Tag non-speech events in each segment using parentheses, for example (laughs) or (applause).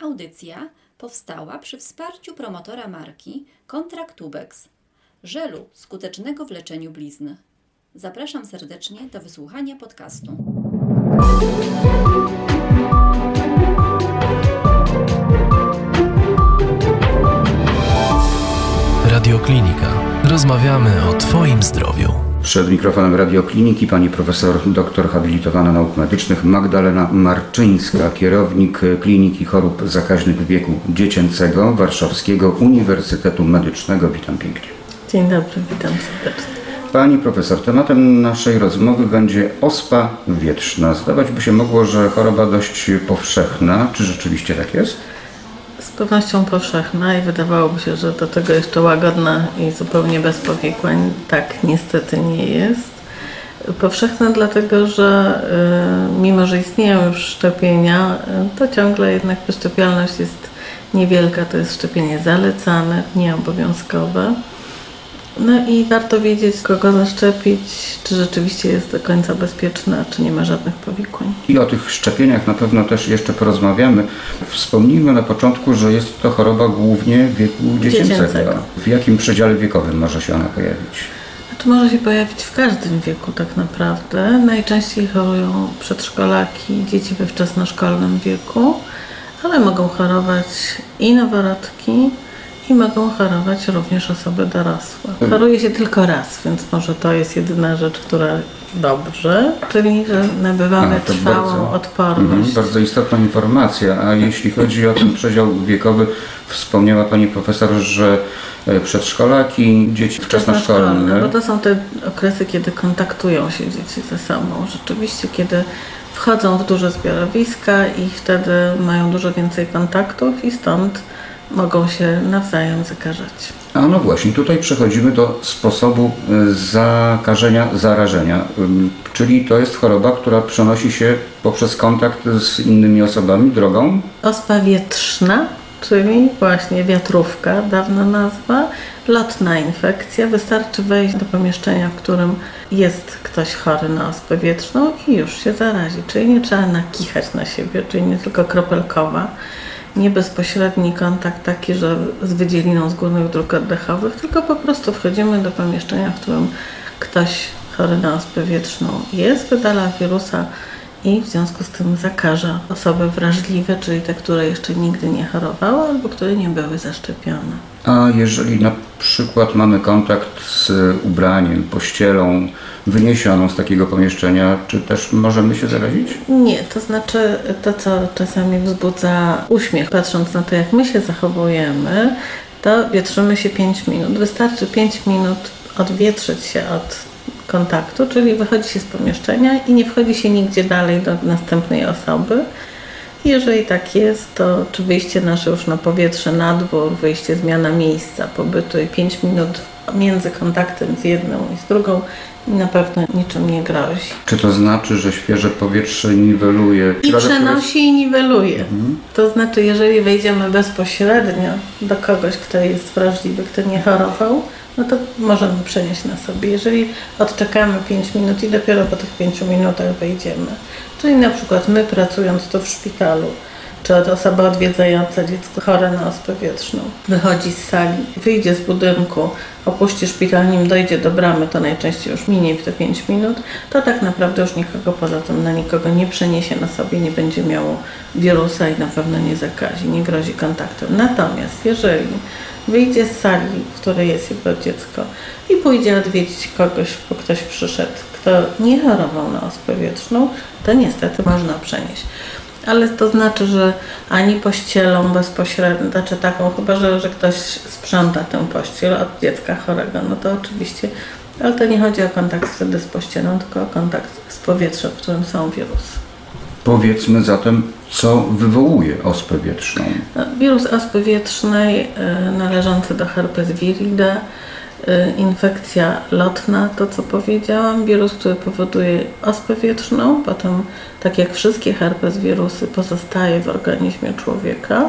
Audycja powstała przy wsparciu promotora marki Kontrakt Tubex, żelu skutecznego w leczeniu blizn. Zapraszam serdecznie do wysłuchania podcastu. Radioklinika. Rozmawiamy o Twoim zdrowiu. Przed mikrofonem radiokliniki pani profesor doktor habilitowana nauk medycznych Magdalena Marczyńska, kierownik Kliniki Chorób Zakaźnych Wieku Dziecięcego Warszawskiego Uniwersytetu Medycznego. Witam pięknie. Dzień dobry, witam serdecznie. Pani profesor, tematem naszej rozmowy będzie ospa wietrzna. Zdawać by się mogło, że choroba dość powszechna. Czy rzeczywiście tak jest? Z pewnością powszechna i wydawałoby się, że do tego jeszcze łagodna i zupełnie bez powikłań. Tak niestety nie jest. Powszechna dlatego, że y, mimo, że istnieją już szczepienia, y, to ciągle jednak wyszczepialność jest niewielka. To jest szczepienie zalecane, nieobowiązkowe. No i warto wiedzieć, kogo zaszczepić, czy rzeczywiście jest do końca bezpieczna, czy nie ma żadnych powikłań. I o tych szczepieniach na pewno też jeszcze porozmawiamy. Wspomnijmy na początku, że jest to choroba głównie wieku dziecięcego. Dziecięcego. W jakim przedziale wiekowym może się ona pojawić? Znaczy może się pojawić w każdym wieku tak naprawdę. Najczęściej chorują przedszkolaki, dzieci we wczesnoszkolnym wieku, ale mogą chorować i noworodki, i mogą chorować również osoby dorosłe. Choruje się tylko raz, więc może to jest jedyna rzecz, która dobrze, czyli że nabywamy A, trwałą bardzo- odporność. Mhm, bardzo istotna informacja. A jeśli chodzi o ten przedział wiekowy, wspomniała Pani profesor, że e, przedszkolaki, dzieci wczesnoszkolne. Bo to są te okresy, kiedy kontaktują się dzieci ze sobą. Rzeczywiście, kiedy wchodzą w duże zbiorowiska i wtedy mają dużo więcej kontaktów i stąd mogą się nawzajem zakażać. A no właśnie, tutaj przechodzimy do sposobu e, zakażenia, zarażenia. Ym, Czyli to jest choroba, która przenosi się poprzez kontakt z innymi osobami drogą Ospa wietrzna, czyli właśnie wiatrówka, dawna nazwa, lotna infekcja. Wystarczy wejść do pomieszczenia, w którym jest ktoś chory na ospę wietrzną i już się zarazi. Czyli nie trzeba nakichać na siebie, czyli nie tylko kropelkowa, nie bezpośredni kontakt taki, że z wydzieliną z górnych dróg oddechowych, tylko po prostu wchodzimy do pomieszczenia, w którym ktoś chory na ospę wietrzną jest, wydala wirusa i w związku z tym zakaża osoby wrażliwe, czyli te, które jeszcze nigdy nie chorowały albo które nie były zaszczepione. A jeżeli na przykład mamy kontakt z ubraniem, pościelą wyniesioną z takiego pomieszczenia, czy też możemy się zarazić? Nie, to znaczy to, co czasami wzbudza uśmiech, patrząc na to, jak my się zachowujemy, to wietrzymy się 5 minut. Wystarczy 5 minut odwietrzyć się od kontaktu, czyli wychodzi się z pomieszczenia i nie wchodzi się nigdzie dalej do następnej osoby. Jeżeli tak jest, to czy wyjście nasze już na powietrze, na dwór, wyjście, zmiana miejsca pobytu i 5 minut między kontaktem z jedną i z drugą na pewno niczym nie grozi. Czy to znaczy, że świeże powietrze niweluje? I przenosi i niweluje. To znaczy, jeżeli wejdziemy bezpośrednio do kogoś, kto jest wrażliwy, kto nie chorował, no to możemy przenieść na sobie. Jeżeli odczekamy 5 minut i dopiero po tych 5 minutach wejdziemy, czyli na przykład my pracując tu w szpitalu, czy osoba odwiedzająca dziecko chore na ospę wietrzną wychodzi z sali, wyjdzie z budynku, opuści szpital, nim dojdzie do bramy, to najczęściej już minie w te 5 minut, to tak naprawdę już nikogo poza tym na nikogo nie przeniesie na sobie, nie będzie miało wirusa i na pewno nie zakazi, nie grozi kontaktem. Natomiast jeżeli wyjdzie z sali, w której jest jego dziecko i pójdzie odwiedzić kogoś, bo ktoś przyszedł, kto nie chorował na ospę wietrzną, to niestety można przenieść. Ale to znaczy, że ani pościelą bezpośrednio, znaczy taką, chyba że, że ktoś sprząta tę pościel od dziecka chorego, no to oczywiście, ale to nie chodzi o kontakt wtedy z pościelą, tylko o kontakt z powietrzem, w którym są wirusy. Powiedzmy zatem, co wywołuje ospę wietrzną. No, Wirus ospy wietrznej y, należący do herpes viride, y, infekcja lotna, to co powiedziałam, wirus, który powoduje ospę wietrzną, potem tak jak wszystkie herpes wirusy pozostaje w organizmie człowieka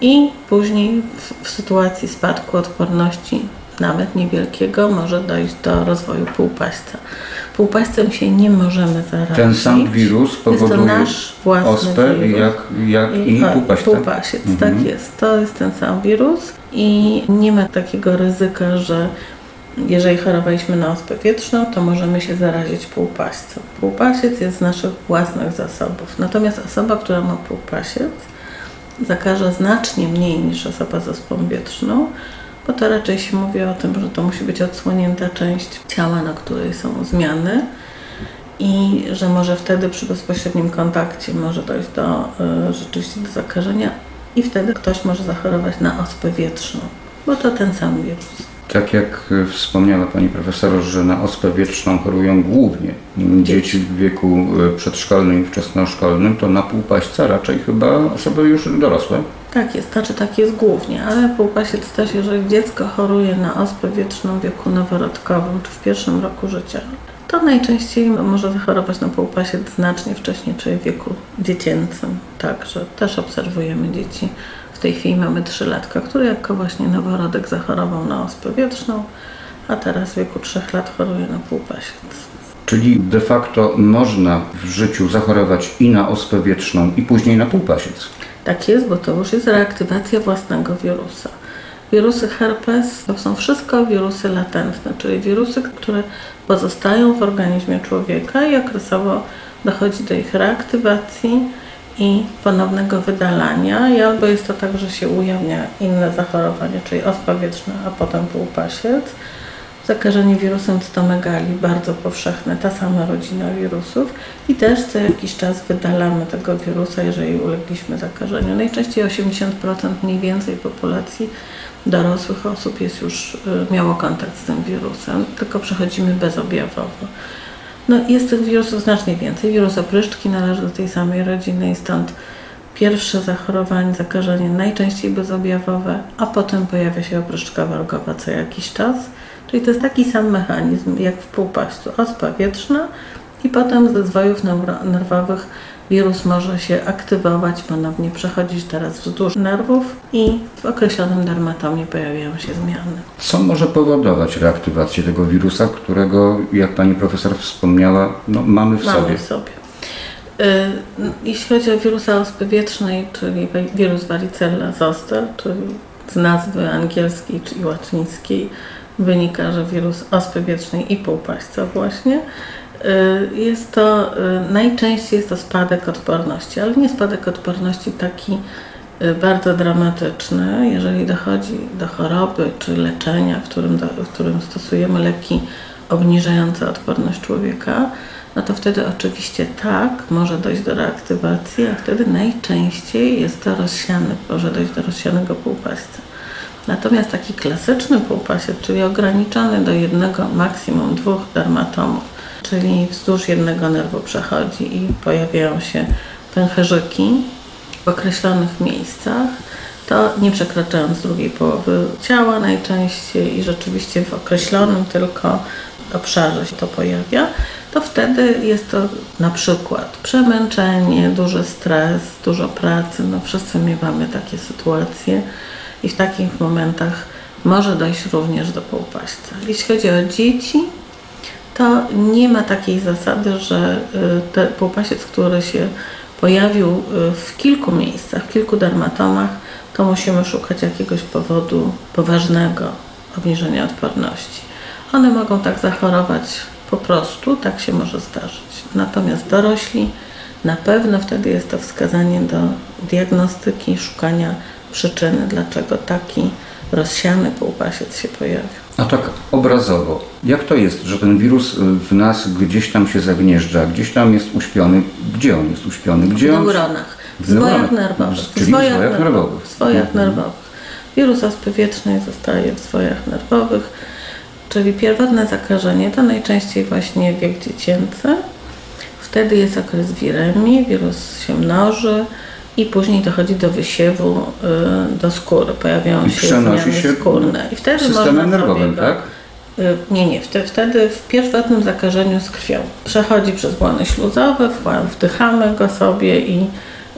i później w, w sytuacji spadku odporności nawet niewielkiego, może dojść do rozwoju półpaśca. Półpaścem się nie możemy zarazić. Ten sam wirus Jest to powoduje nasz własny ospę, wirus. jak, jak i tak, półpaść. tak? półpasiec, Mhm. tak jest. To jest ten sam wirus i nie ma takiego ryzyka, że jeżeli chorowaliśmy na ospę wietrzną, to możemy się zarazić półpaścem. Półpasiec jest z naszych własnych zasobów. Natomiast osoba, która ma półpasiec, zakaże znacznie mniej niż osoba z ospą wietrzną, bo to raczej się mówi o tym, że to musi być odsłonięta część ciała, na której są zmiany i że może wtedy przy bezpośrednim kontakcie może dojść do y, rzeczywiście do zakażenia i wtedy ktoś może zachorować na ospę wietrzną, bo to ten sam wirus. Tak jak e, wspomniała Pani Profesor, że na ospę wietrzną chorują głównie dzieci w wieku e, przedszkolnym i wczesnoszkolnym, to na półpaśca raczej chyba osoby już dorosłe. Tak jest, znaczy tak jest głównie, ale półpasiec też, jeżeli dziecko choruje na ospę wietrzną w wieku noworodkowym czy w pierwszym roku życia, to najczęściej może zachorować na półpasiec znacznie wcześniej, czyli w wieku dziecięcym. Także też obserwujemy dzieci. W tej chwili mamy trzylatka, który jako właśnie noworodek zachorował na ospę wietrzną, a teraz w wieku trzech lat choruje na półpasiec. Czyli de facto można w życiu zachorować i na ospę wietrzną i później na półpasiec. Tak jest, bo to już jest reaktywacja własnego wirusa. Wirusy herpes to są wszystko wirusy latentne, czyli wirusy, które pozostają w organizmie człowieka i okresowo dochodzi do ich reaktywacji i ponownego wydalania. I albo jest to tak, że się ujawnia inne zachorowanie, czyli ospa wietrzna, a potem półpasiec. Zakażenie wirusem cytomegali, bardzo powszechne, ta sama rodzina wirusów i też co jakiś czas wydalamy tego wirusa, jeżeli ulegliśmy zakażeniu. Najczęściej 80% mniej więcej populacji dorosłych osób jest już y, miało kontakt z tym wirusem, tylko przechodzimy bezobjawowo. No, jest tych wirusów znacznie więcej. Wirus opryszczki należy do tej samej rodziny i stąd pierwsze zachorowanie, zakażenie najczęściej bezobjawowe, a potem pojawia się opryszczka wargowa co jakiś czas. Czyli to jest taki sam mechanizm jak w półpaścu. Ospa wietrzna i potem ze zwojów neuro- nerwowych wirus może się aktywować, ponownie przechodzić teraz wzdłuż nerwów i w określonym dermatomie pojawiają się zmiany. Co może powodować reaktywację tego wirusa, którego, jak Pani Profesor wspomniała, no, mamy w Mamy sobie? w sobie. Y, Jeśli chodzi o wirusa ospy wietrznej, czyli wi- wirus varicella zoster, czyli z nazwy angielskiej czy łacińskiej wynika, że wirus ospy wietrznej i półpaśca właśnie, jest to, y, najczęściej jest to spadek odporności, ale nie spadek odporności taki y, bardzo dramatyczny, jeżeli dochodzi do choroby czy leczenia, w którym, do, w którym stosujemy leki obniżające odporność człowieka, no to wtedy oczywiście tak, może dojść do reaktywacji, a wtedy najczęściej jest to rozsiany, może dojść do rozsianego półpaścia. Natomiast taki klasyczny półpasiec, czyli ograniczony do jednego, maksimum dwóch dermatomów, czyli wzdłuż jednego nerwu przechodzi i pojawiają się pęcherzyki w określonych miejscach, to nie przekraczając drugiej połowy ciała najczęściej i rzeczywiście w określonym tylko obszarze się to pojawia, to wtedy jest to na przykład przemęczenie, duży stres, dużo pracy. No wszyscy miewamy takie sytuacje i w takich momentach może dojść również do półpaśca. Jeśli chodzi o dzieci, to nie ma takiej zasady, że y, ten półpasiec, który się pojawił y, w kilku miejscach, w kilku dermatomach, to musimy szukać jakiegoś powodu poważnego obniżenia odporności. One mogą tak zachorować po prostu, tak się może zdarzyć. Natomiast dorośli na pewno wtedy jest to wskazanie do diagnostyki, szukania przyczyny, dlaczego taki rozsiany półpasiec się pojawił. A tak obrazowo, jak to jest, że ten wirus y, w nas gdzieś tam się zagnieżdża, gdzieś tam jest uśpiony? Gdzie on jest uśpiony? Gdzie W on... neuronach, w W zwojach nerwowych. czyli w zwojach nerwowych. W zwojach Mhm. nerwowych. Wirus ospy wietrznej zostaje w zwojach nerwowych, czyli pierwotne zakażenie to najczęściej właśnie wiek dziecięcy. Wtedy jest okres wiremii, wirus się mnoży i później dochodzi do wysiewu y, do skóry. Pojawiają I się przenosi zmiany się skórne. I wtedy Systemem nerwowym, go, tak? Y, Nie, nie. Wtedy, wtedy w pierwotnym zakażeniu z krwią. Przechodzi przez błony śluzowe, wdychamy go sobie i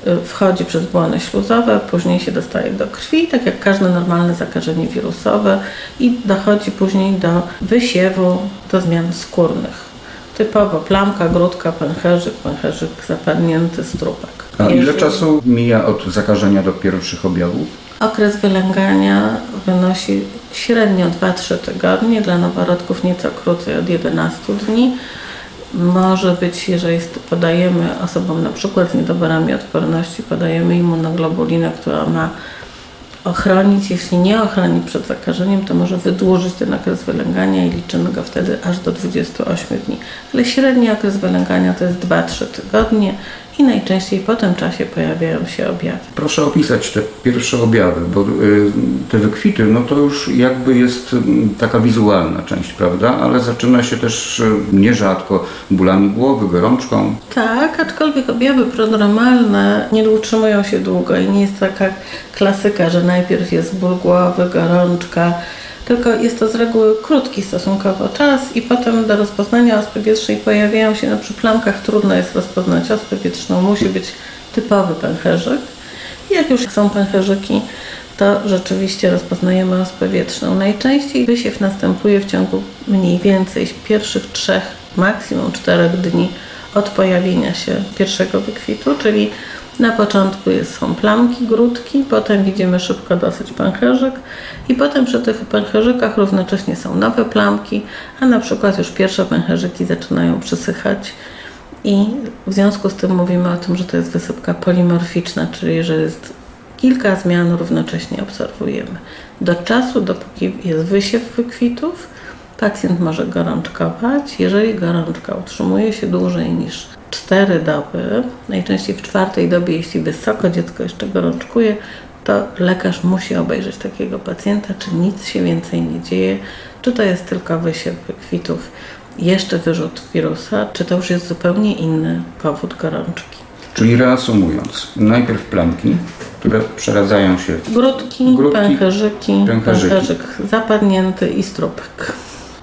y, wchodzi przez błony śluzowe, później się dostaje do krwi, tak jak każde normalne zakażenie wirusowe i dochodzi później do wysiewu, do zmian skórnych. Typowo plamka, grudka, pęcherzyk, pęcherzyk zapadnięty, strupek. A ile czasu mija od zakażenia do pierwszych objawów? Okres wylęgania wynosi średnio 2-3 tygodnie, dla noworodków nieco krócej od 11 dni. Może być, jeżeli podajemy osobom na przykład z niedoborami odporności, podajemy immunoglobulinę, która ma ochronić, jeśli nie ochroni przed zakażeniem, to może wydłużyć ten okres wylęgania i liczymy go wtedy aż do 28 dni. Ale średni okres wylęgania to jest 2-3 tygodnie i najczęściej po tym czasie pojawiają się objawy. Proszę opisać te pierwsze objawy, bo y, te wykwity, no to już jakby jest mm, taka wizualna część, prawda? Ale zaczyna się też y, nierzadko bólami głowy, gorączką. Tak, aczkolwiek objawy prodromalne nie utrzymują się długo i nie jest taka klasyka, że najpierw jest ból głowy, gorączka, tylko jest to z reguły krótki stosunkowo czas i potem do rozpoznania ospy wietrznej pojawiają się, no przy plamkach trudno jest rozpoznać ospę wietrzną, musi być typowy pęcherzyk. Jak już są pęcherzyki, to rzeczywiście rozpoznajemy ospę wietrzną. Najczęściej wysiew następuje w ciągu mniej więcej pierwszych trzech, maksimum czterech dni od pojawienia się pierwszego wykwitu, czyli na początku są plamki, grudki, potem widzimy szybko dosyć pęcherzyk i potem przy tych pęcherzykach równocześnie są nowe plamki, a na przykład już pierwsze pęcherzyki zaczynają przysychać i w związku z tym mówimy o tym, że to jest wysypka polimorficzna, czyli że jest kilka zmian równocześnie obserwujemy. Do czasu, dopóki jest wysiew wykwitów, pacjent może gorączkować. Jeżeli gorączka utrzymuje się dłużej niż 4 doby, najczęściej w czwartej dobie, jeśli wysoko dziecko jeszcze gorączkuje, to lekarz musi obejrzeć takiego pacjenta, czy nic się więcej nie dzieje, czy to jest tylko wysiew wykwitów, jeszcze wyrzut wirusa, czy to już jest zupełnie inny powód gorączki. Czyli reasumując, najpierw plamki, które przeradzają się w Grudki, Grudki, pęcherzyki, pęcherzyki. pęcherzyk zapadnięty i strupek.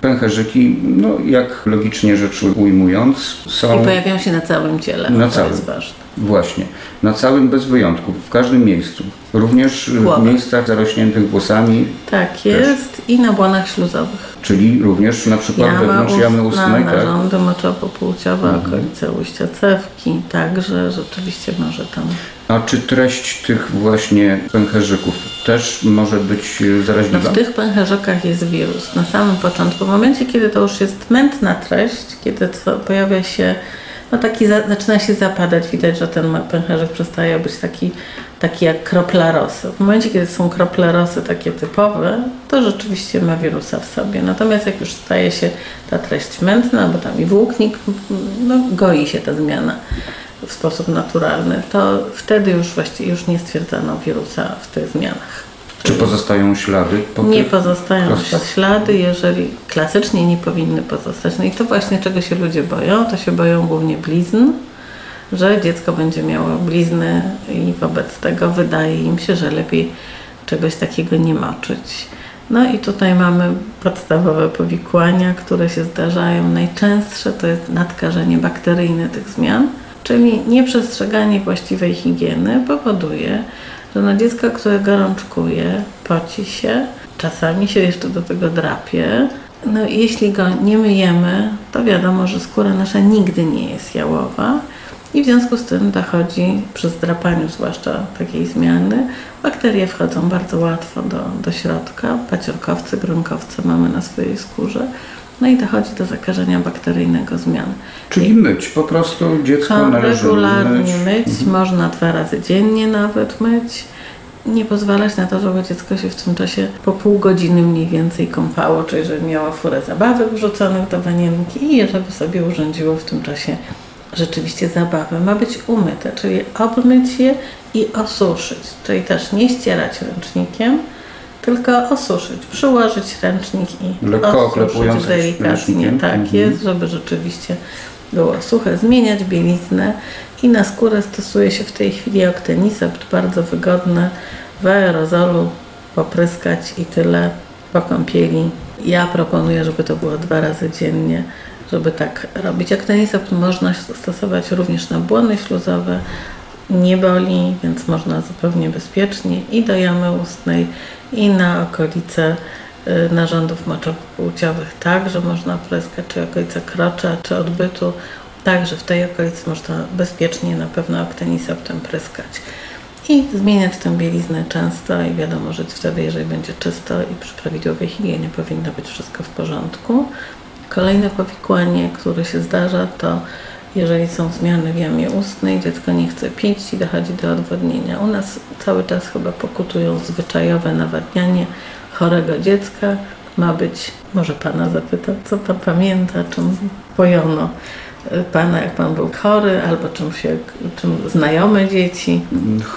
Pęcherzyki, no jak logicznie rzecz ujmując, są I pojawiają się na całym ciele. Na to całym. jest ważne. właśnie na całym bez wyjątku, w każdym miejscu. Również w Głowa. miejscach zarośniętych włosami, Tak jest i na błonach śluzowych. czyli również na przykład Jama wewnątrz jamy ustnej, tak? Mhm. narządy moczopopłciowe, okolice ujścia cewki, także rzeczywiście może tam. A czy treść tych właśnie pęcherzyków też może być e, No zaraźliwa? w tych pęcherzykach jest wirus. Na samym początku, w momencie, kiedy to już jest mętna treść, kiedy pojawia się, no taki za, zaczyna się zapadać, widać, że ten pęcherzyk przestaje być taki, taki jak kropla rosy. W momencie, kiedy są krople rosy takie typowe, to rzeczywiście ma wirusa w sobie. Natomiast jak już staje się ta treść mętna, bo tam i włóknik, no goi się ta zmiana w sposób naturalny, to wtedy już właściwie już nie stwierdzano wirusa w tych zmianach. Czy pozostają ślady? Po Nie pozostają ślady, jeżeli klasycznie nie powinny pozostać. No i to właśnie czego się ludzie boją, to się boją głównie blizn, że dziecko będzie miało blizny i wobec tego wydaje im się, że lepiej czegoś takiego nie moczyć. No i tutaj mamy podstawowe powikłania, które się zdarzają. Najczęstsze to jest nadkażenie bakteryjne tych zmian, czyli nieprzestrzeganie właściwej higieny powoduje, że na dziecko, które gorączkuje, poci się, czasami się jeszcze do tego drapie. No jeśli go nie myjemy, to wiadomo, że skóra nasza nigdy nie jest jałowa i w związku z tym dochodzi przy zdrapaniu zwłaszcza takiej zmiany, bakterie wchodzą bardzo łatwo do, do środka, paciorkowce, gronkowce mamy na swojej skórze, no i dochodzi do zakażenia bakteryjnego zmian. Czyli myć, po prostu dziecko To należy regularnie myć, Mhm. można dwa razy dziennie nawet myć. Nie pozwalać na to, żeby dziecko się w tym czasie po pół godziny mniej więcej kąpało, czyli żeby miało furę zabawek wrzuconych do wanienki i żeby sobie urządziło w tym czasie rzeczywiście zabawę. Ma być umyte, czyli obmyć je i osuszyć, czyli też nie ścierać ręcznikiem, tylko osuszyć, przyłożyć ręcznik i Lekko oklepując osuszyć delikatnie. ręcznikiem. Tak Mhm. jest, żeby rzeczywiście było suche, zmieniać bieliznę i na skórę stosuje się w tej chwili oktenisept, bardzo wygodne, w aerozolu popryskać i tyle po kąpieli. Ja proponuję, żeby to było dwa razy dziennie, żeby tak robić. Oktenisept można stosować również na błony śluzowe, nie boli, więc można zupełnie bezpiecznie i do jamy ustnej, i na okolice y, narządów moczopłciowych także można pryskać, czy okolice krocza, czy odbytu. Także w tej okolicy można bezpiecznie na pewno okteniseptem pryskać. I zmieniać tę bieliznę często i wiadomo, że wtedy, jeżeli będzie czysto i przy prawidłowej higienie powinno być wszystko w porządku. Kolejne powikłanie, które się zdarza, to jeżeli są zmiany w jamie ustnej, dziecko nie chce pić i dochodzi do odwodnienia. U nas cały czas chyba pokutują zwyczajowe nawadnianie chorego dziecka. Ma być, może Pana zapyta, co Pan pamięta, czym pojono Pana, jak Pan był chory, albo czym, się, czym znajome dzieci.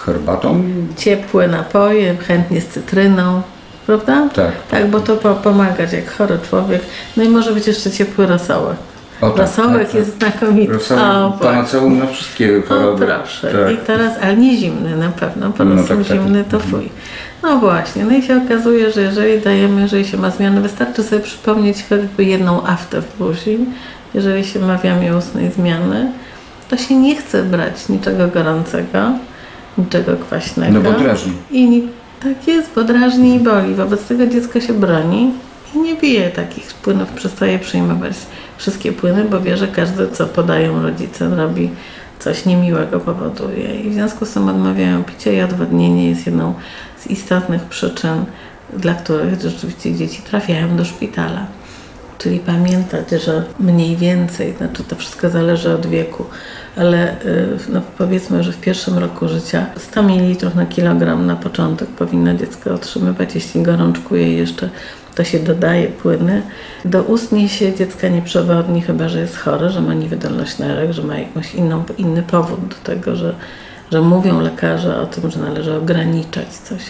Herbatą? Ciepłe napoje, chętnie z cytryną, prawda? Tak. Tak, bo to po, pomagać jak chory człowiek. No i może być jeszcze ciepły rosołek. O, tak, Rosołek tak, jest znakomity. Rosołek, O, panaceum na wszystkie o, choroby. proszę. Tak. I teraz, ale nie zimny na pewno, po No prostu tak, tak. zimny to fuj. No właśnie, no i się okazuje, że jeżeli dajemy, jeżeli się ma zmiany, wystarczy sobie przypomnieć choćby jedną aftę w buzi, jeżeli się ma w jamie ustnej zmiany, to się nie chce brać niczego gorącego, niczego kwaśnego. No bo drażni. I tak jest, bo drażni i boli. Wobec tego dziecko się broni i nie pije takich płynów, przestaje przyjmować wszystkie płyny, bo wie, że każdy, co podają rodzice, robi coś niemiłego, powoduje. I w związku z tym odmawiają picia i odwodnienie jest jedną z istotnych przyczyn, dla których rzeczywiście dzieci trafiają do szpitala. Czyli pamiętać, że mniej więcej, znaczy to wszystko zależy od wieku, ale y, no powiedzmy, że w pierwszym roku życia 100 ml na kilogram na początek powinno dziecko otrzymywać, jeśli gorączkuje jeszcze, to się dodaje płyny. Do ustnie się dziecka nie przewodni, chyba że jest chory, że ma niewydolność nerek, że ma jakąś inną, inny powód do tego, że że mówią lekarze o tym, że należy ograniczać coś.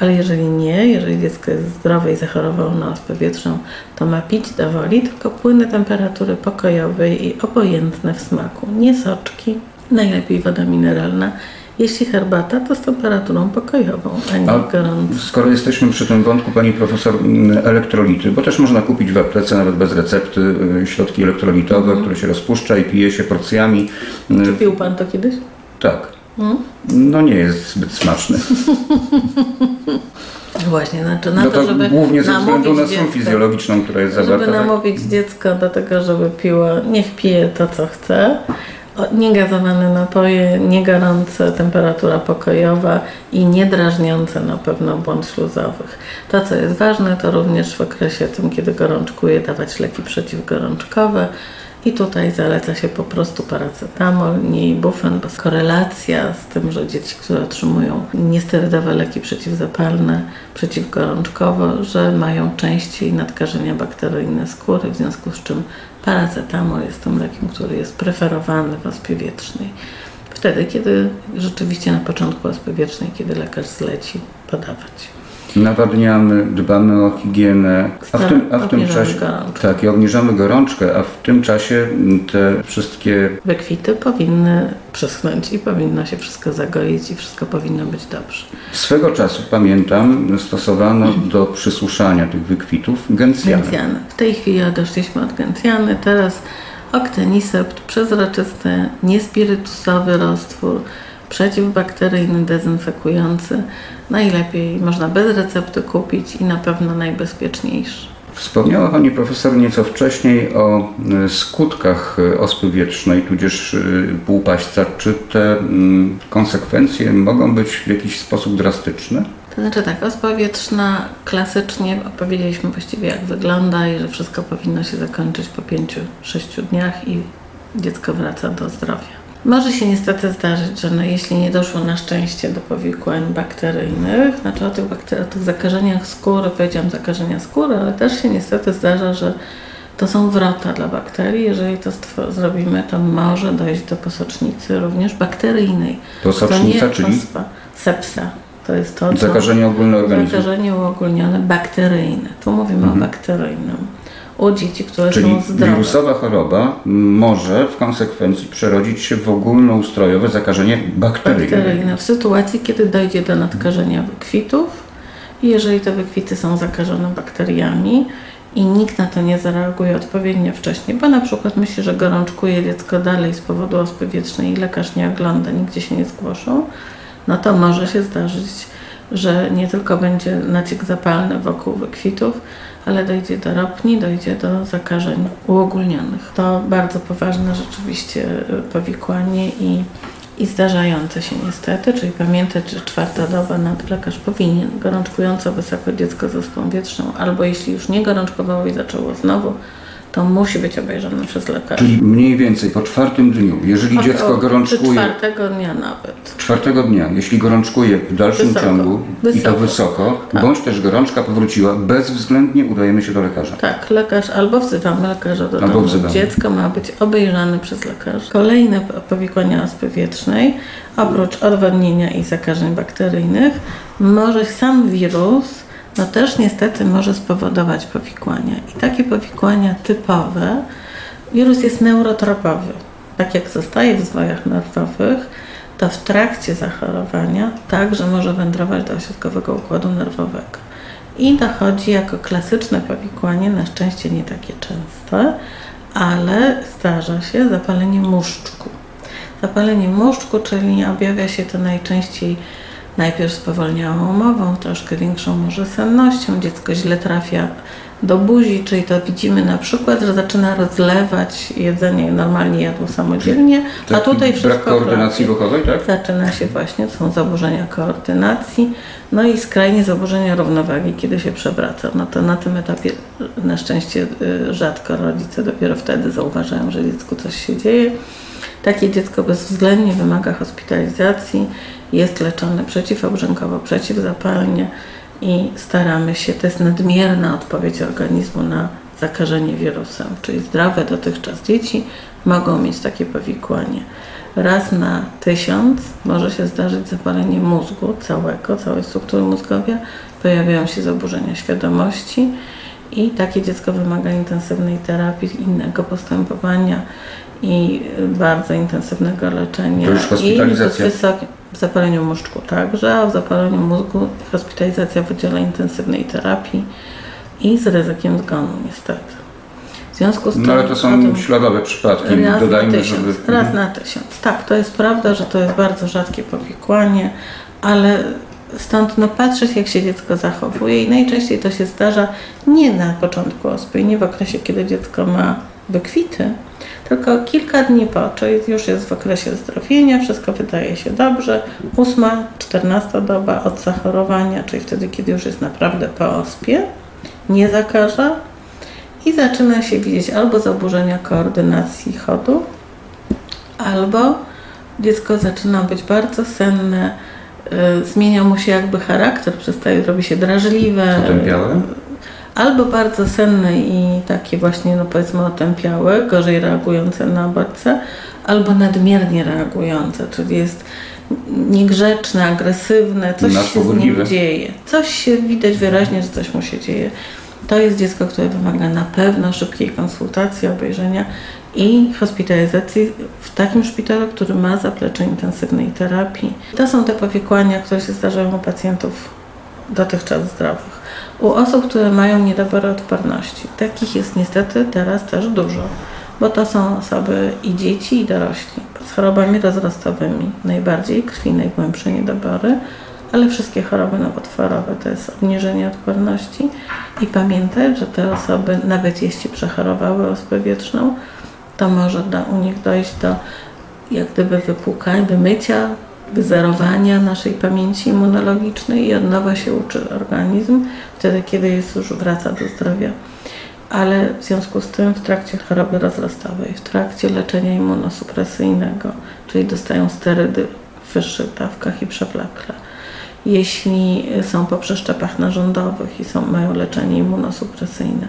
Ale jeżeli nie, jeżeli dziecko jest zdrowe i zachorowało na ospę wietrzną, to ma pić do woli, tylko płyny temperatury pokojowej i obojętne w smaku. Nie soczki, najlepiej woda mineralna. Jeśli herbata, to z temperaturą pokojową, a nie A gorącą. skoro jesteśmy przy tym wątku, pani profesor, m, elektrolity, bo też można kupić w aptece nawet bez recepty y, środki elektrolitowe, Mhm. które się rozpuszcza i pije się porcjami. Y, Czy pił Pan to kiedyś? Tak. Hmm? No nie jest zbyt smaczny. (laughs) Właśnie, znaczy na No to, to żeby głównie ze względu na dziecko- fizjologiczną, która jest zawarta. Żeby tak? namówić dziecko do tego, żeby piło, niech pije to, co chce. Niegazowane napoje, niegorące, temperatura pokojowa i niedrażniące na pewno błąd śluzowych. To, co jest ważne, to również w okresie tym, kiedy gorączkuje, dawać leki przeciwgorączkowe. I tutaj zaleca się po prostu paracetamol, nie ibufen, bo korelacja z tym, że dzieci, które otrzymują niesterydowe leki przeciwzapalne, przeciwgorączkowe, że mają częściej nadkażenia bakteryjne skóry, w związku z czym paracetamol jest tym lekiem, który jest preferowany w ospie wietrznej. Wtedy, kiedy rzeczywiście na początku ospy wietrznej, kiedy lekarz zleci podawać. Nawadniamy, dbamy o higienę, a w tym, a w tym czasie. gorączkę. Tak, i obniżamy gorączkę, a w tym czasie te wszystkie Wykwity powinny przyschnąć i powinno się wszystko zagoić i wszystko powinno być dobrze. Swego czasu, pamiętam, stosowano do przysuszania tych wykwitów gencjany. Gencjany. W tej chwili odeszliśmy od gencjany, teraz oktenisept, przezroczysty, niespirytusowy roztwór, przeciwbakteryjny, dezynfekujący. Najlepiej można bez recepty kupić i na pewno najbezpieczniejszy. Wspomniała Pani Profesor nieco wcześniej o e, skutkach e, ospy wietrznej, tudzież e, półpaśca. Czy te mm, konsekwencje mogą być w jakiś sposób drastyczne? To znaczy tak, ospa wietrzna klasycznie opowiedzieliśmy właściwie jak wygląda i że wszystko powinno się zakończyć po 5-6 dniach i dziecko wraca do zdrowia. Może się niestety zdarzyć, że no, jeśli nie doszło na szczęście do powikłań bakteryjnych, znaczy o tych, bakter- o tych zakażeniach skóry, powiedziałam zakażenia skóry, ale też się niestety zdarza, że to są wrota dla bakterii. Jeżeli to zrobimy, to może dojść do posocznicy również bakteryjnej. Posocznica, czyli? ospa, sepsa. To jest to, co... Zakażenie ogólne organizmu. Zakażenie uogólnione bakteryjne. Tu mówimy o bakteryjnym. U dzieci, które. Czyli są zdrowe. wirusowa choroba może w konsekwencji przerodzić się w ogólnoustrojowe zakażenie bakteryjne. bakteryjne. W sytuacji, kiedy dojdzie do nadkażenia wykwitów i jeżeli te wykwity są zakażone bakteriami i nikt na to nie zareaguje odpowiednio wcześnie, bo na przykład myśli, że gorączkuje dziecko dalej z powodu ospy wiecznej i lekarz nie ogląda, nigdzie się nie zgłoszą, no to może się zdarzyć, że nie tylko będzie naciek zapalny wokół wykwitów, ale dojdzie do ropni, dojdzie do zakażeń uogólnionych. To bardzo poważne rzeczywiście y, powikłanie i i zdarzające się niestety, czyli pamiętać, że czwarta doba nadlekarz powinien gorączkująco wysoko dziecko z ospą wietrzną, albo jeśli już nie gorączkowało i zaczęło znowu, to musi być obejrzane przez lekarza. Czyli mniej więcej po czwartym dniu, jeżeli Od- dziecko gorączkuje, czwartego dnia nawet. czwartego dnia, jeśli gorączkuje w dalszym Wysoko. ciągu i to Wysoko. wysoko, Tak. bądź też gorączka powróciła, bezwzględnie udajemy się do lekarza. Tak, lekarz albo wzywamy lekarza do Albo domu. wzywamy. Dziecko ma być obejrzane przez lekarza. Kolejne po- powikłania ospy wietrznej, oprócz odwodnienia i zakażeń bakteryjnych, może sam wirus, no też niestety może spowodować powikłania. I takie powikłania typowe, wirus jest neurotropowy. Tak jak zostaje w zwojach nerwowych, to w trakcie zachorowania także może wędrować do ośrodkowego układu nerwowego. I dochodzi jako klasyczne powikłanie, na szczęście nie takie częste, ale zdarza się zapalenie muszczku. Zapalenie muszczku, czyli objawia się to najczęściej najpierw spowolniałą mową, troszkę większą może sennością, dziecko źle trafia do buzi, czyli to widzimy na przykład, że zaczyna rozlewać jedzenie, normalnie jadło samodzielnie, a tutaj wszystko brak koordynacji ruchowej, tak? Zaczyna się właśnie, są zaburzenia koordynacji, no i skrajnie zaburzenia równowagi, kiedy się przewraca. No to na tym etapie na szczęście y, rzadko rodzice dopiero wtedy zauważają, że dziecku coś się dzieje. Takie dziecko bezwzględnie wymaga hospitalizacji, jest leczone przeciwobrzękowo, przeciwzapalnie i staramy się, to jest nadmierna odpowiedź organizmu na zakażenie wirusem, czyli zdrowe dotychczas dzieci mogą mieć takie powikłanie. Raz na tysiąc może się zdarzyć zapalenie mózgu całego, całej struktury mózgowej, pojawiają się zaburzenia świadomości i takie dziecko wymaga intensywnej terapii, innego postępowania i bardzo intensywnego leczenia. To już hospitalizacja. I z wysokim w zapaleniu mózgu także, a w zapaleniu mózgu hospitalizacja w oddziale intensywnej terapii i z ryzykiem zgonu niestety. W związku z tym No ale to są potem- śladowe przypadki, Raz dodajmy, na tysiąc, żeby... raz na tysiąc. Tak, to jest prawda, że to jest bardzo rzadkie powikłanie, ale stąd no, patrzeć, jak się dziecko zachowuje i najczęściej to się zdarza nie na początku ospy, nie w okresie, kiedy dziecko ma wykwity, tylko kilka dni po, czyli już jest w okresie zdrowienia, wszystko wydaje się dobrze. Ósma, czternasta doba od zachorowania, czyli wtedy, kiedy już jest naprawdę po ospie, nie zakaża, i zaczyna się widzieć albo zaburzenia koordynacji chodu, albo dziecko zaczyna być bardzo senne, y, zmienia mu się jakby charakter, przestaje, robi się drażliwe, Otępiałe? Albo bardzo senne i takie właśnie, no powiedzmy otępiałe, gorzej reagujące na bodźce, albo nadmiernie reagujące, czyli jest niegrzeczne, agresywne, coś się z nim dzieje. Coś się widać wyraźnie, że coś mu się dzieje. To jest dziecko, które wymaga na pewno szybkiej konsultacji, obejrzenia i hospitalizacji w takim szpitalu, który ma zaplecze intensywnej terapii. To są te powikłania, które się zdarzają u pacjentów dotychczas zdrowych. U osób, które mają niedobory odporności. Takich jest niestety teraz też dużo, bo to są osoby i dzieci, i dorośli z chorobami rozrostowymi, najbardziej krwi, najgłębsze niedobory, ale wszystkie choroby nowotworowe to jest obniżenie odporności i pamiętać, że te osoby, nawet jeśli przechorowały ospę to może do, u nich dojść do jak gdyby wypłukania, wymycia, wyzerowania naszej pamięci immunologicznej i od nowa się uczy organizm, wtedy kiedy jest już wraca do zdrowia. Ale w związku z tym w trakcie choroby rozrostowej, w trakcie leczenia immunosupresyjnego, czyli dostają sterydy w wyższych dawkach i przewlekle, jeśli są po przeszczepach narządowych i są, mają leczenie immunosupresyjne,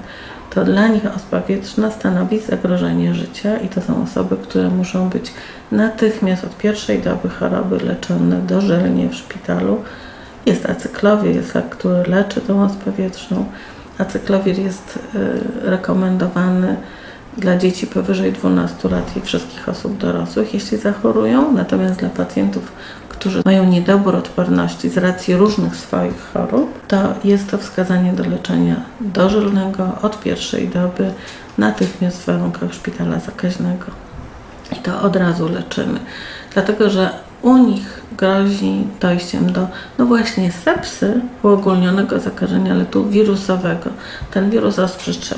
to dla nich ospa wietrzna stanowi zagrożenie życia i to są osoby, które muszą być natychmiast od pierwszej doby choroby leczone dożylnie w szpitalu. Jest acyklowir, jest który leczy tą ospę wietrzną. Acyklowir jest y, rekomendowany dla dzieci powyżej 12 lat i wszystkich osób dorosłych, jeśli zachorują, natomiast dla pacjentów, którzy mają niedobór odporności z racji różnych swoich chorób, to jest to wskazanie do leczenia dożylnego od pierwszej doby natychmiast w warunkach szpitala zakaźnego. I to od razu leczymy, dlatego że u nich grozi dojściem do, no właśnie, sepsy, uogólnionego zakażenia, ale tu wirusowego. Ten wirus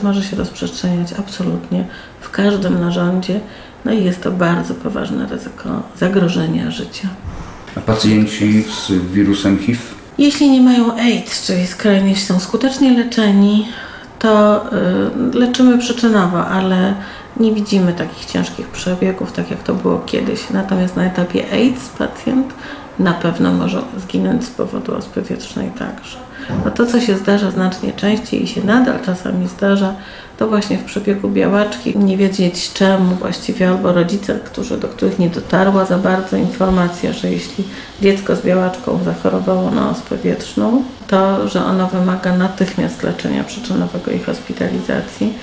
może się rozprzestrzeniać absolutnie w każdym narządzie, no i jest to bardzo poważne ryzyko zagrożenia życia. A pacjenci z wirusem HIV? Jeśli nie mają AIDS, czyli skrajnie są skutecznie leczeni, to y, leczymy przyczynowo, ale nie widzimy takich ciężkich przebiegów, tak jak to było kiedyś. Natomiast na etapie AIDS pacjent na pewno może zginąć z powodu ospy wietrznej także. No to, co się zdarza znacznie częściej i się nadal czasami zdarza, to właśnie w przebiegu białaczki nie wiedzieć czemu właściwie albo rodzice, którzy, do których nie dotarła za bardzo informacja, że jeśli dziecko z białaczką zachorowało na ospę wietrzną, to że ono wymaga natychmiast leczenia przyczynowego i hospitalizacji,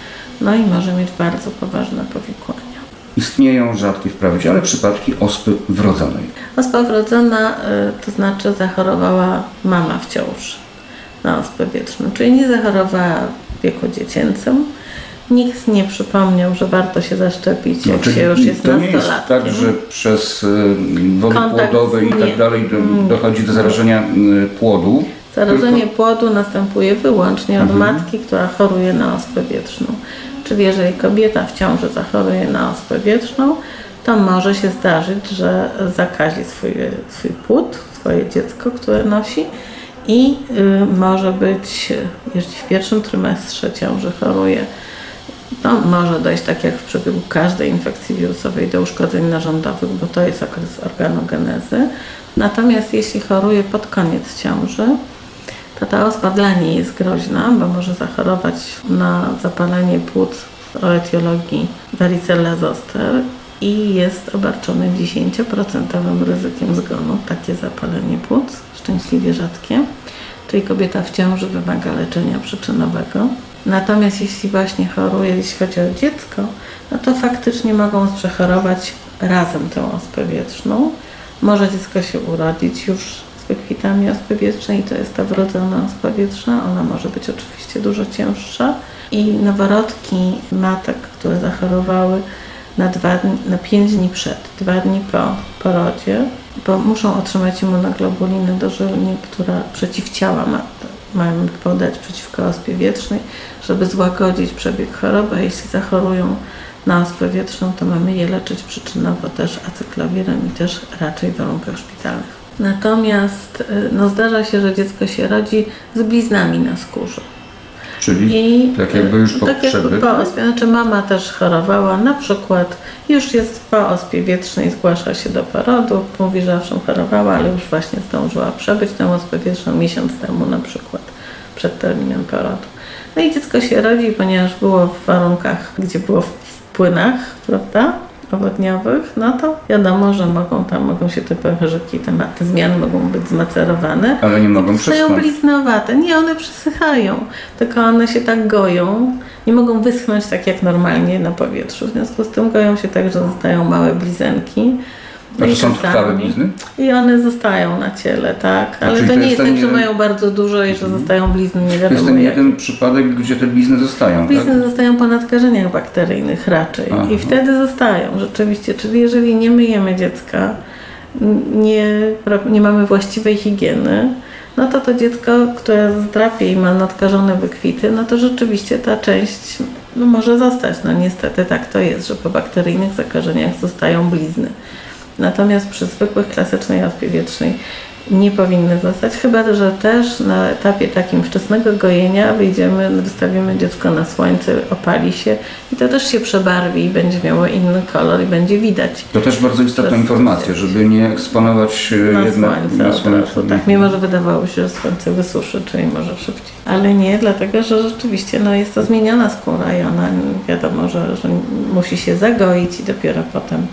no i może mieć bardzo poważne powikłania. Istnieją rzadkie wprawdzie, ale przypadki ospy wrodzonej. Ospa wrodzona y, to znaczy zachorowała mama w ciąży na ospę wietrzną, czyli nie zachorowała w wieku dziecięcym, nikt nie przypomniał, że warto się zaszczepić, jak no, się już jest To nie jest tak, że przez y, wody Kontakt, płodowe i tak dalej mm. dochodzi do zarażenia y, płodu. Zarażenie tylko... płodu następuje wyłącznie od mhm. matki, która choruje na ospę wietrzną. Czyli jeżeli kobieta w ciąży zachoruje na ospę wietrzną, to może się zdarzyć, że zakazi swój, swój płód, swoje dziecko, które nosi i y, może być, jeśli w pierwszym trymestrze ciąży choruje, no, może dojść, tak jak w przebiegu każdej infekcji wirusowej, do uszkodzeń narządowych, bo to jest okres organogenezy. Natomiast jeśli choruje pod koniec ciąży, to ta ospa dla niej jest groźna, bo może zachorować na zapalenie płuc o etiologii varicella zoster i jest obarczony 10% ryzykiem zgonu, takie zapalenie płuc, szczęśliwie rzadkie. Czyli kobieta w ciąży wymaga leczenia przyczynowego. Natomiast jeśli właśnie choruje, jeśli chodzi o dziecko, no to faktycznie mogą przechorować razem tę ospę wietrzną. Może dziecko się urodzić już z wykwitami ospy wietrznej, to jest ta wrodzona ospa wietrzna. Ona może być oczywiście dużo cięższa. I noworodki matek, które zachorowały na, dwa, na pięć dni przed, dwa dni po porodzie, bo muszą otrzymać immunoglobulinę dożylnie, która przeciwciała ma, mają podać przeciwko ospie wietrznej, żeby złagodzić przebieg choroby, a jeśli zachorują na ospę wietrzną, to mamy je leczyć przyczynowo też acyklowirem i też raczej w warunkach szpitalnych. Natomiast y, no, zdarza się, że dziecko się rodzi z bliznami na skórze. Czyli I, tak jakby już po tak jakby po ospie. Znaczy mama też chorowała, na przykład już jest po ospie wietrznej, zgłasza się do porodu, mówi, że owszem chorowała, ale już właśnie zdążyła przebyć tę ospę wietrzną miesiąc temu na przykład, przed terminem porodu. No i dziecko się rodzi, ponieważ było w warunkach, gdzie było w płynach, prawda? Południowych, no to wiadomo, że mogą tam, mogą się te pęcherzyki, te, te zmiany mogą być zmacerowane. Ale nie mogą przesychać. bliznowate. Nie, one przesychają, tylko one się tak goją. Nie mogą wyschnąć tak jak normalnie na powietrzu. W związku z tym goją się tak, że zostają małe blizenki. To są trwałe blizny? I one zostają na ciele, tak. Ale to, to nie jest tak, że mają bardzo dużo i że mhm. zostają blizny nie wiadomo To jest ten jeden przypadek, gdzie te blizny zostają, Blizny tak? zostają po nadkażeniach bakteryjnych raczej. Aha. I wtedy zostają rzeczywiście. Czyli jeżeli nie myjemy dziecka, nie, nie mamy właściwej higieny, no to to dziecko, które zdrapie i ma nadkażone wykwity, no to rzeczywiście ta część no, może zostać. No niestety tak to jest, że po bakteryjnych zakażeniach zostają blizny. Natomiast przy zwykłych klasycznej ospie wietrznej nie powinny zostać, chyba że też na etapie takim wczesnego gojenia wyjdziemy, wystawimy dziecko na słońce, opali się i to też się przebarwi i będzie miało inny kolor i będzie widać. To też bardzo istotna informacja, żeby nie eksponować e, na jednak słońce, na słońce. Tak, mimo że wydawało się, że słońce wysuszy, czyli może szybciej. Ale nie, dlatego że rzeczywiście no, jest to zmieniona skóra i ona wiadomo, że, że musi się zagoić i dopiero potem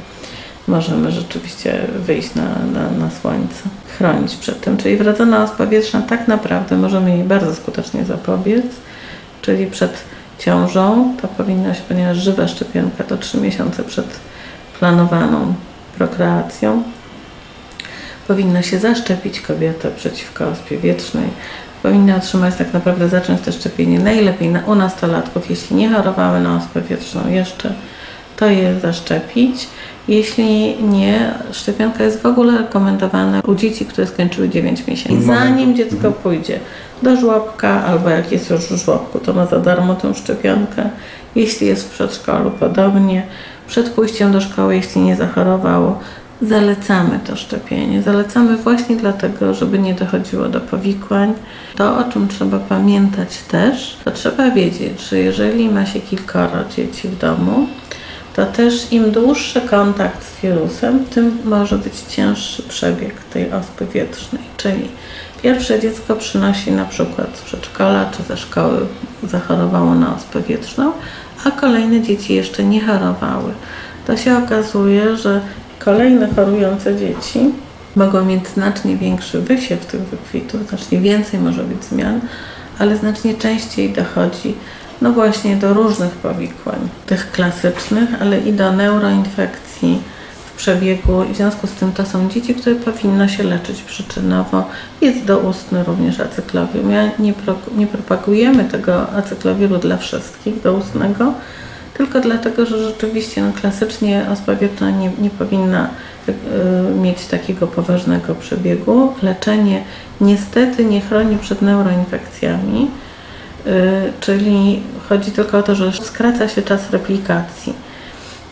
możemy rzeczywiście wyjść na, na, na słońce, chronić przed tym. Czyli wrodzona ospa wietrzna tak naprawdę możemy jej bardzo skutecznie zapobiec, czyli przed ciążą to powinno się, ponieważ żywa szczepionka to 3 miesiące przed planowaną prokreacją, powinno się zaszczepić kobietę przeciwko ospie wietrznej. Powinny otrzymać tak naprawdę zacząć to szczepienie najlepiej na, u nastolatków, jeśli nie chorowały na ospę wietrzną jeszcze, to je zaszczepić. Jeśli nie, szczepionka jest w ogóle rekomendowana u dzieci, które skończyły 9 miesięcy. Zanim dziecko pójdzie do żłobka, albo jak jest już w żłobku, to ma za darmo tę szczepionkę. Jeśli jest w przedszkolu, podobnie. Przed pójściem do szkoły, jeśli nie zachorowało, zalecamy to szczepienie. Zalecamy właśnie dlatego, żeby nie dochodziło do powikłań. To, o czym trzeba pamiętać też, to trzeba wiedzieć, że jeżeli ma się kilkoro dzieci w domu, to też im dłuższy kontakt z wirusem, tym może być cięższy przebieg tej ospy wietrznej. Czyli pierwsze dziecko przynosi na przykład z przedszkola czy ze szkoły zachorowało na ospę wietrzną, a kolejne dzieci jeszcze nie chorowały. To się okazuje, że kolejne chorujące dzieci mogą mieć znacznie większy wysiew tych wykwitów, znacznie więcej może być zmian, ale znacznie częściej dochodzi no właśnie do różnych powikłań, tych klasycznych, ale i do neuroinfekcji w przebiegu i w związku z tym to są dzieci, które powinno się leczyć przyczynowo. Jest doustny również acyklowium. Ja nie, pro, nie propagujemy tego acyklowiru dla wszystkich doustnego, tylko dlatego, że rzeczywiście no, klasycznie ospa nie, nie powinna y, mieć takiego poważnego przebiegu. Leczenie niestety nie chroni przed neuroinfekcjami, y, czyli chodzi tylko o to, że skraca się czas replikacji.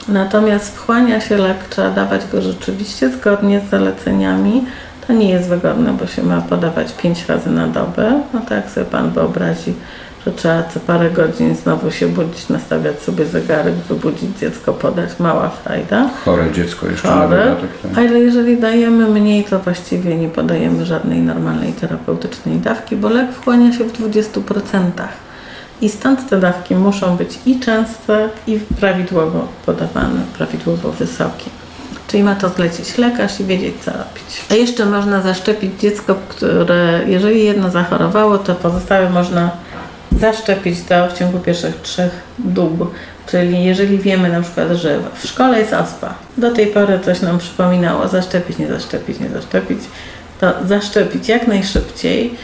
Natomiast wchłania się lek, trzeba dawać go rzeczywiście zgodnie z zaleceniami. To nie jest wygodne, bo się ma podawać 5 razy na dobę. No tak sobie Pan wyobrazi, że trzeba co parę godzin znowu się budzić, nastawiać sobie zegarek, wybudzić dziecko, podać mała frajda. Chore dziecko jeszcze Chore. na dodatek. tak. Ale jeżeli dajemy mniej, to właściwie nie podajemy żadnej normalnej terapeutycznej dawki, bo lek wchłania się w 20%. I stąd te dawki muszą być i częste, i prawidłowo podawane, prawidłowo wysokie. Czyli ma to zlecić lekarz i wiedzieć, co robić. A jeszcze można zaszczepić dziecko, które, jeżeli jedno zachorowało, to pozostałe można zaszczepić to w ciągu pierwszych trzech dób. Czyli jeżeli wiemy na przykład, że w szkole jest ospa, do tej pory coś nam przypominało zaszczepić, nie zaszczepić, nie zaszczepić, to zaszczepić jak najszybciej.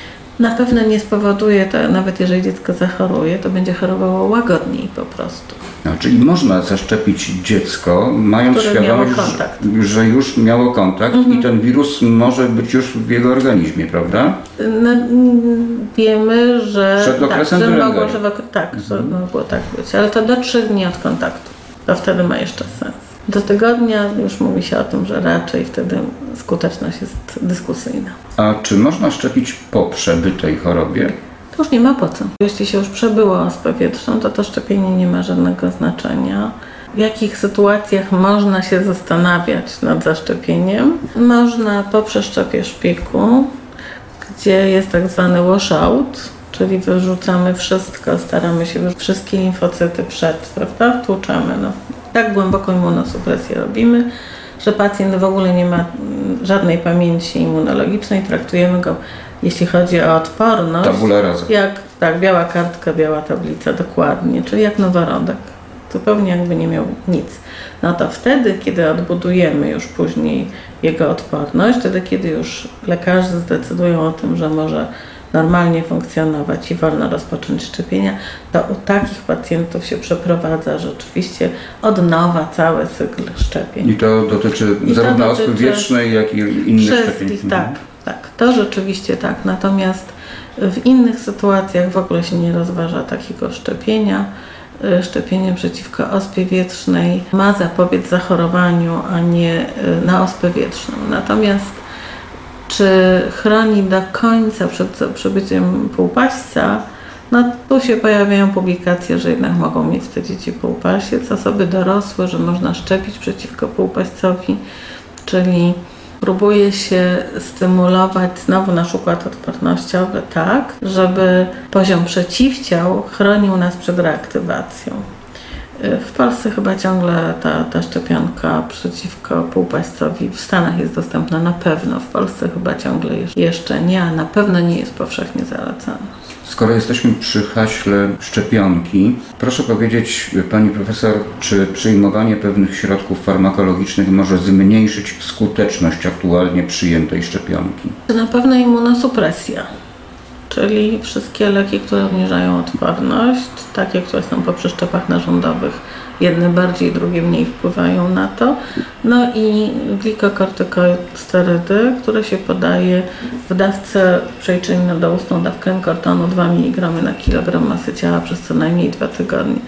Na pewno nie spowoduje to, nawet jeżeli dziecko zachoruje, to będzie chorowało łagodniej po prostu. No, czyli można zaszczepić dziecko, mając Które świadomość, że- że już miało kontakt i ten wirus może być już w jego organizmie, prawda? No, wiemy, że, Przed tak, że mogło, że wok- tak, że mogło tak być, ale to do trzech dni od kontaktu. To wtedy ma jeszcze sens. Do tygodnia już mówi się o tym, że raczej wtedy skuteczność jest dyskusyjna. A czy można szczepić po przebytej chorobie? To już nie ma po co. Jeśli się już przebyło ospę wietrzną, to to szczepienie nie ma żadnego znaczenia. W jakich sytuacjach można się zastanawiać nad zaszczepieniem? Można po przeszczepie szpiku, gdzie jest tak zwany washout, czyli wyrzucamy wszystko, staramy się wszystkie limfocyty przed, prawda? Wtłuczamy. No, tak głęboką immunosupresję robimy, że pacjent w ogóle nie ma mm, żadnej pamięci immunologicznej. Traktujemy go, jeśli chodzi o odporność, Tabula rasa. jak tak, biała kartka, biała tablica, dokładnie, czyli jak noworodek. Zupełnie jakby nie miał nic. No to wtedy, kiedy odbudujemy już później jego odporność, wtedy, kiedy już lekarze zdecydują o tym, że może normalnie funkcjonować i wolno rozpocząć szczepienia, to u takich pacjentów się przeprowadza rzeczywiście od nowa cały cykl szczepień. I to dotyczy I to zarówno dotyczy wietrznej, jak i innych szczepień. Wszystkich, tak, tak. To rzeczywiście tak. Natomiast w innych sytuacjach w ogóle się nie rozważa takiego szczepienia. Y, Szczepienie przeciwko ospie wietrznej ma zapobiec zachorowaniu, a nie y, na ospę wietrzną. Natomiast czy chroni do końca przed przebyciem półpaśca, no tu się pojawiają publikacje, że jednak mogą mieć te dzieci półpasiec, osoby dorosłe, że można szczepić przeciwko półpaścowi, czyli próbuje się stymulować znowu nasz układ odpornościowy tak, żeby poziom przeciwciał chronił nas przed reaktywacją. W Polsce chyba ciągle ta, ta szczepionka przeciwko półpaścowi w Stanach jest dostępna na pewno. W Polsce chyba ciągle jeszcze nie, a na pewno nie jest powszechnie zalecana. Skoro jesteśmy przy haśle szczepionki, proszę powiedzieć, pani profesor, czy przyjmowanie pewnych środków farmakologicznych może zmniejszyć skuteczność aktualnie przyjętej szczepionki? Na pewno immunosupresja, czyli wszystkie leki, które obniżają odporność, takie, które są po przeszczepach narządowych, jedne bardziej, drugie mniej wpływają na to. No i glikokortykosterydy, które się podaje w dawce przejrzyjno-doustną dawkę kortonu 2 mg na kilogram masy ciała przez co najmniej 2 tygodnie.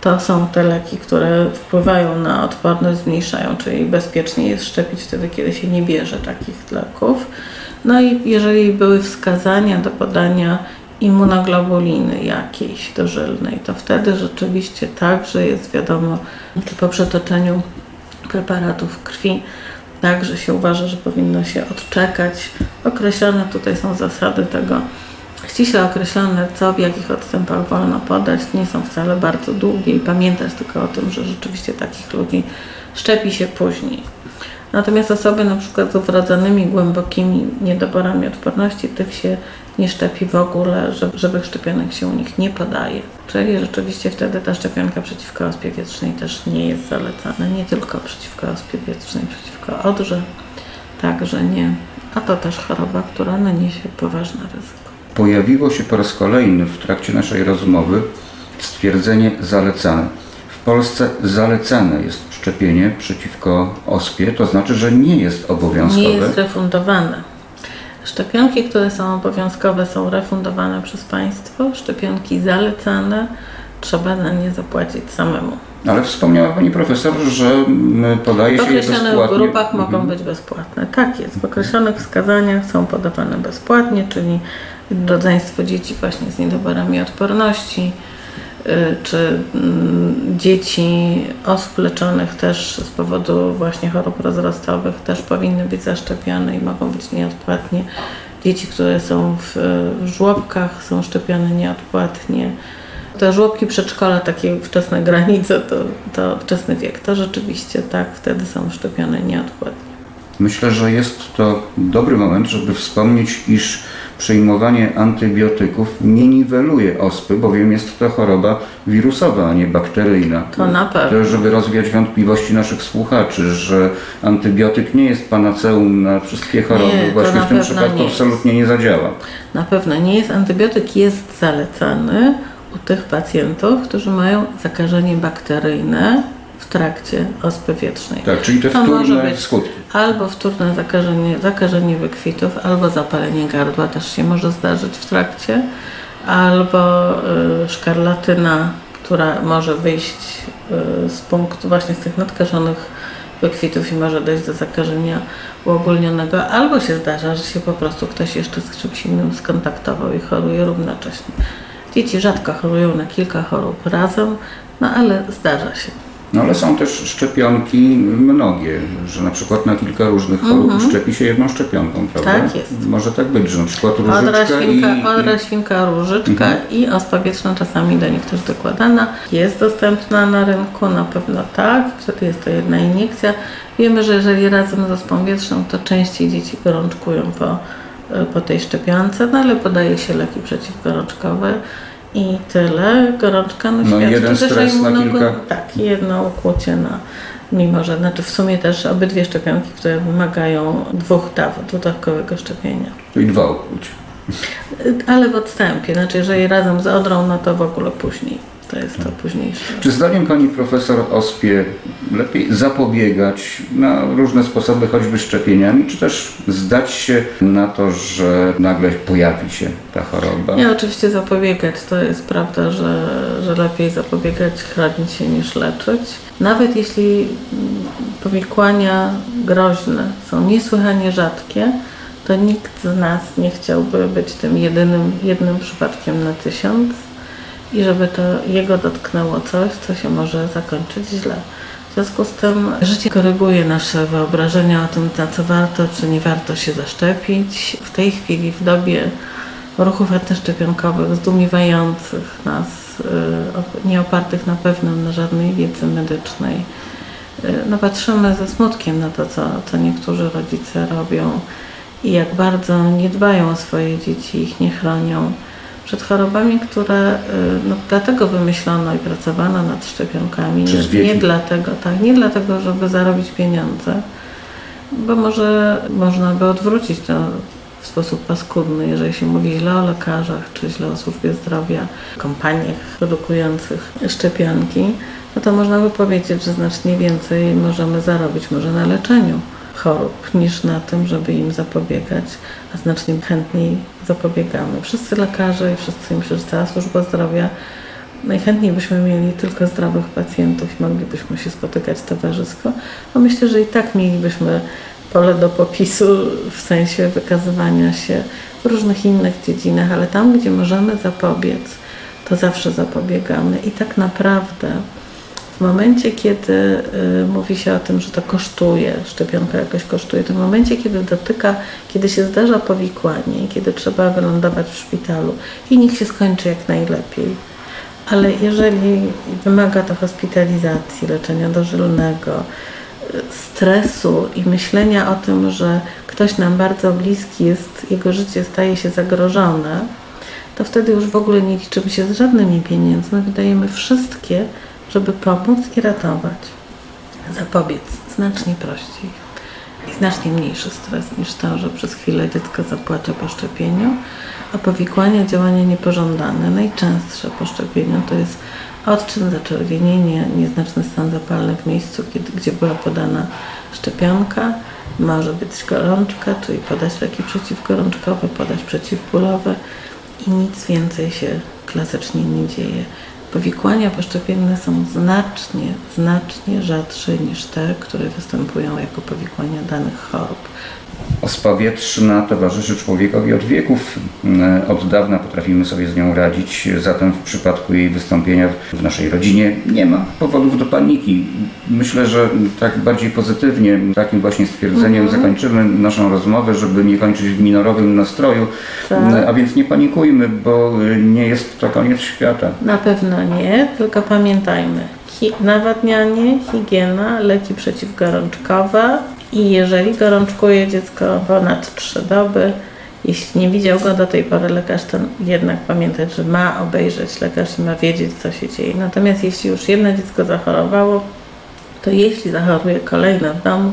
To są te leki, które wpływają na odporność, zmniejszają, czyli bezpiecznie jest szczepić wtedy, kiedy się nie bierze takich leków. No i jeżeli były wskazania do podania immunoglobuliny jakiejś dożylnej, to wtedy rzeczywiście także jest wiadomo, czy po przetoczeniu preparatów krwi także się uważa, że powinno się odczekać. Określone tutaj są zasady tego, ściśle określone, co w jakich odstępach wolno podać. Nie są wcale bardzo długie i pamiętać tylko o tym, że rzeczywiście takich ludzi szczepi się później. Natomiast osoby na przykład z wrodzonymi głębokimi niedoborami odporności, tych się nie szczepi w ogóle, żywych szczepionek się u nich nie podaje. Czyli rzeczywiście wtedy ta szczepionka przeciwko ospie wietrznej też nie jest zalecana. Nie tylko przeciwko ospie wietrznej, przeciwko odrze, także nie. A to też choroba, która naniesie poważne ryzyko. Pojawiło się po raz kolejny w trakcie naszej rozmowy stwierdzenie zalecane. W Polsce zalecane jest szczepienie przeciwko ospie, to znaczy, że nie jest obowiązkowe. Nie jest refundowane. Szczepionki, które są obowiązkowe, są refundowane przez państwo. Szczepionki zalecane trzeba za nie zapłacić samemu. Ale wspomniała pani profesor, że mm, podaje W się je określonych bezpłatnie. grupach mogą Mhm. być bezpłatne. Tak jest. W określonych wskazaniach są podawane bezpłatnie, czyli rodzeństwo dzieci właśnie z niedoborami odporności, czy mm, dzieci osób leczonych też z powodu właśnie chorób rozrostowych też powinny być zaszczepione i mogą być nieodpłatnie. Dzieci, które są w y, żłobkach są szczepione nieodpłatnie. Te żłobki przedszkola, takie wczesne granice, to, to wczesny wiek, to rzeczywiście tak, wtedy są szczepione nieodpłatnie. Myślę, że jest to dobry moment, żeby wspomnieć, iż przyjmowanie antybiotyków nie niweluje ospy, bowiem jest to choroba wirusowa, a nie bakteryjna. To na pewno. Też, żeby rozwiać wątpliwości naszych słuchaczy, że antybiotyk nie jest panaceum na wszystkie choroby, Nie, to właśnie w tym przypadku nie absolutnie nie zadziała. Na pewno nie jest. Antybiotyk jest zalecany u tych pacjentów, którzy mają zakażenie bakteryjne w trakcie ospy wietrznej. Tak, czyli te To wtórne być skutki. albo wtórne zakażenie, zakażenie wykwitów, albo zapalenie gardła też się może zdarzyć w trakcie, albo y, szkarlatyna, która może wyjść y, z punktu właśnie z tych nadkażonych wykwitów i może dojść do zakażenia uogólnionego, albo się zdarza, że się po prostu ktoś jeszcze z czymś innym skontaktował i choruje równocześnie. Dzieci rzadko chorują na kilka chorób razem, no ale zdarza się. No ale są też szczepionki mnogie, że na przykład na kilka różnych chorób szczepi się jedną szczepionką, prawda? Mhm. Tak jest. Może tak być, że na przykład Odra, różyczka świnka, i... odra, świnka, różyczka i ospa wieczna czasami do nich też dokładana. Jest dostępna na rynku, na pewno tak. Wtedy jest to jedna iniekcja. Wiemy, że jeżeli razem z ospą wietrzną, to częściej dzieci gorączkują po, po tej szczepionce, no ale podaje się leki przeciwgorączkowe. I tyle. Gorączka no, No, jeden stres na immunogo- kilka. Tak, jedno ukłucie na mimo że, znaczy w sumie też obydwie szczepionki, które wymagają dwóch dawek, dodatkowego szczepienia. Czyli dwa ukłucia. Ale w odstępie, znaczy jeżeli razem z odrą, no to w ogóle później. To jest to późniejsze. Czy zdaniem Pani Profesor Ospie lepiej zapobiegać na różne sposoby, choćby szczepieniami, czy też zdać się na to, że nagle pojawi się ta choroba? Nie, oczywiście zapobiegać. To jest prawda, że, że lepiej zapobiegać, chronić się niż leczyć. Nawet jeśli mm, powikłania groźne są niesłychanie rzadkie, to nikt z nas nie chciałby być tym jedynym, jednym przypadkiem na tysiąc i żeby to jego dotknęło coś, co się może zakończyć źle. W związku z tym życie koryguje nasze wyobrażenia o tym, na co warto czy nie warto się zaszczepić. W tej chwili, w dobie ruchów antyszczepionkowych zdumiewających nas, y, nie opartych na pewnym, na żadnej wiedzy medycznej. Y, no patrzymy ze smutkiem na to, co, co niektórzy rodzice robią i jak bardzo nie dbają o swoje dzieci, ich nie chronią przed chorobami, które y, no, dlatego wymyślono i pracowano nad szczepionkami. Nie, nie dlatego, tak, nie dlatego, żeby zarobić pieniądze, bo może można by odwrócić to w sposób paskudny, jeżeli się mówi źle o lekarzach, czy źle o służbie zdrowia, kompaniach produkujących szczepionki, no to można by powiedzieć, że znacznie więcej możemy zarobić może na leczeniu chorób niż na tym, żeby im zapobiegać, a znacznie chętniej zapobiegamy. Wszyscy lekarze i wszyscy, myślę, że cała służba zdrowia najchętniej byśmy mieli tylko zdrowych pacjentów i moglibyśmy się spotykać towarzysko, a myślę, że i tak mielibyśmy pole do popisu w sensie wykazywania się w różnych innych dziedzinach, ale tam, gdzie możemy zapobiec, to zawsze zapobiegamy i tak naprawdę momencie, kiedy y, mówi się o tym, że to kosztuje, szczepionka jakoś kosztuje, to w momencie, kiedy dotyka, kiedy się zdarza powikłanie, kiedy trzeba wylądować w szpitalu i niech się skończy jak najlepiej. Ale jeżeli wymaga to hospitalizacji, leczenia dożylnego, stresu i myślenia o tym, że ktoś nam bardzo bliski jest, jego życie staje się zagrożone, to wtedy już w ogóle nie liczymy się z żadnymi pieniędzmi. Wydajemy wszystkie, żeby pomóc i ratować. Zapobiec znacznie prościej i znacznie mniejszy stres niż to, że przez chwilę dziecko zapłacze po szczepieniu, a powikłania, działania niepożądane, najczęstsze po szczepieniu to jest odczyn, zaczerwienienie, nieznaczny stan zapalny w miejscu, kiedy, gdzie była podana szczepionka, może być gorączka, czyli podać leki przeciwgorączkowe, podać przeciwbólowe i nic więcej się klasycznie nie dzieje. Powikłania poszczepienne są znacznie, znacznie rzadsze niż te, które występują jako powikłania danych chorób. Ospa wietrzna towarzyszy człowiekowi od wieków. Mm, Od dawna potrafimy sobie z nią radzić, zatem w przypadku jej wystąpienia w naszej rodzinie nie ma powodów do paniki. Myślę, że tak bardziej pozytywnie, takim właśnie stwierdzeniem zakończymy naszą rozmowę, żeby nie kończyć w minorowym nastroju. Tak. Mm, A więc nie panikujmy, bo y, nie jest to koniec świata. Na pewno nie, tylko pamiętajmy, nawadnianie, higiena, leki przeciwgorączkowe i jeżeli gorączkuje dziecko ponad 3 doby, jeśli nie widział go do tej pory lekarz, to jednak pamiętać, że ma obejrzeć lekarz i ma wiedzieć, co się dzieje. Natomiast jeśli już jedno dziecko zachorowało, to jeśli zachoruje kolejne w domu,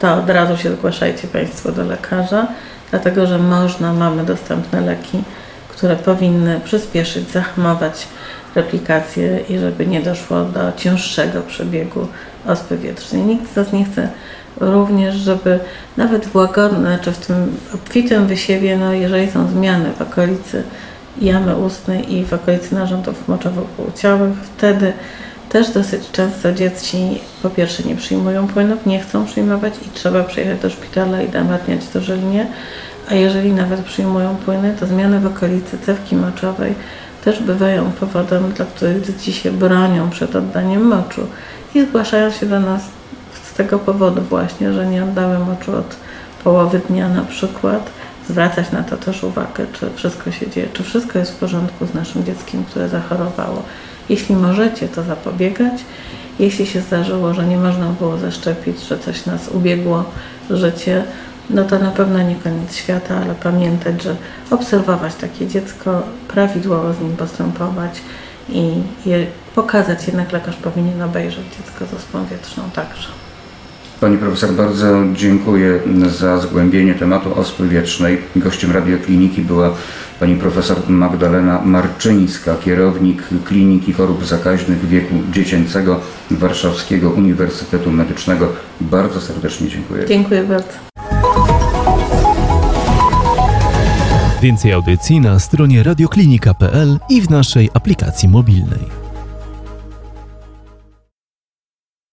to od razu się zgłaszajcie Państwo do lekarza, dlatego że można, mamy dostępne leki, które powinny przyspieszyć, zahamować replikację i żeby nie doszło do cięższego przebiegu ospy wietrznej. Nikt z nas nie chce również, żeby nawet w łagodne, czy w tym obfitym wysiewie, no jeżeli są zmiany w okolicy jamy ustnej i w okolicy narządów moczowo-płciowych, wtedy też dosyć często dzieci po pierwsze nie przyjmują płynów, nie chcą przyjmować i trzeba przyjechać do szpitala i nawadniać dożylnie, a jeżeli nawet przyjmują płyny, to zmiany w okolicy cewki moczowej też bywają powodem, dla których dzieci się bronią przed oddaniem moczu i zgłaszają się do nas tego powodu właśnie, że nie oddały moczu od połowy dnia na przykład. Zwracać na to też uwagę, czy wszystko się dzieje, czy wszystko jest w porządku z naszym dzieckiem, które zachorowało. Jeśli możecie, to zapobiegać. Jeśli się zdarzyło, że nie można było zaszczepić, że coś nas ubiegło życie, no to na pewno nie koniec świata, ale pamiętać, że obserwować takie dziecko, prawidłowo z nim postępować i je pokazać. Jednak lekarz powinien obejrzeć dziecko z ospą wietrzną także. Pani profesor, bardzo dziękuję za zgłębienie tematu ospy wiecznej. Gościem radiokliniki była pani profesor Magdalena Marczyńska, kierownik Kliniki Chorób Zakaźnych Wieku Dziecięcego Warszawskiego Uniwersytetu Medycznego. Bardzo serdecznie dziękuję. Dziękuję bardzo. Więcej audycji na stronie radioklinika.pl i w naszej aplikacji mobilnej.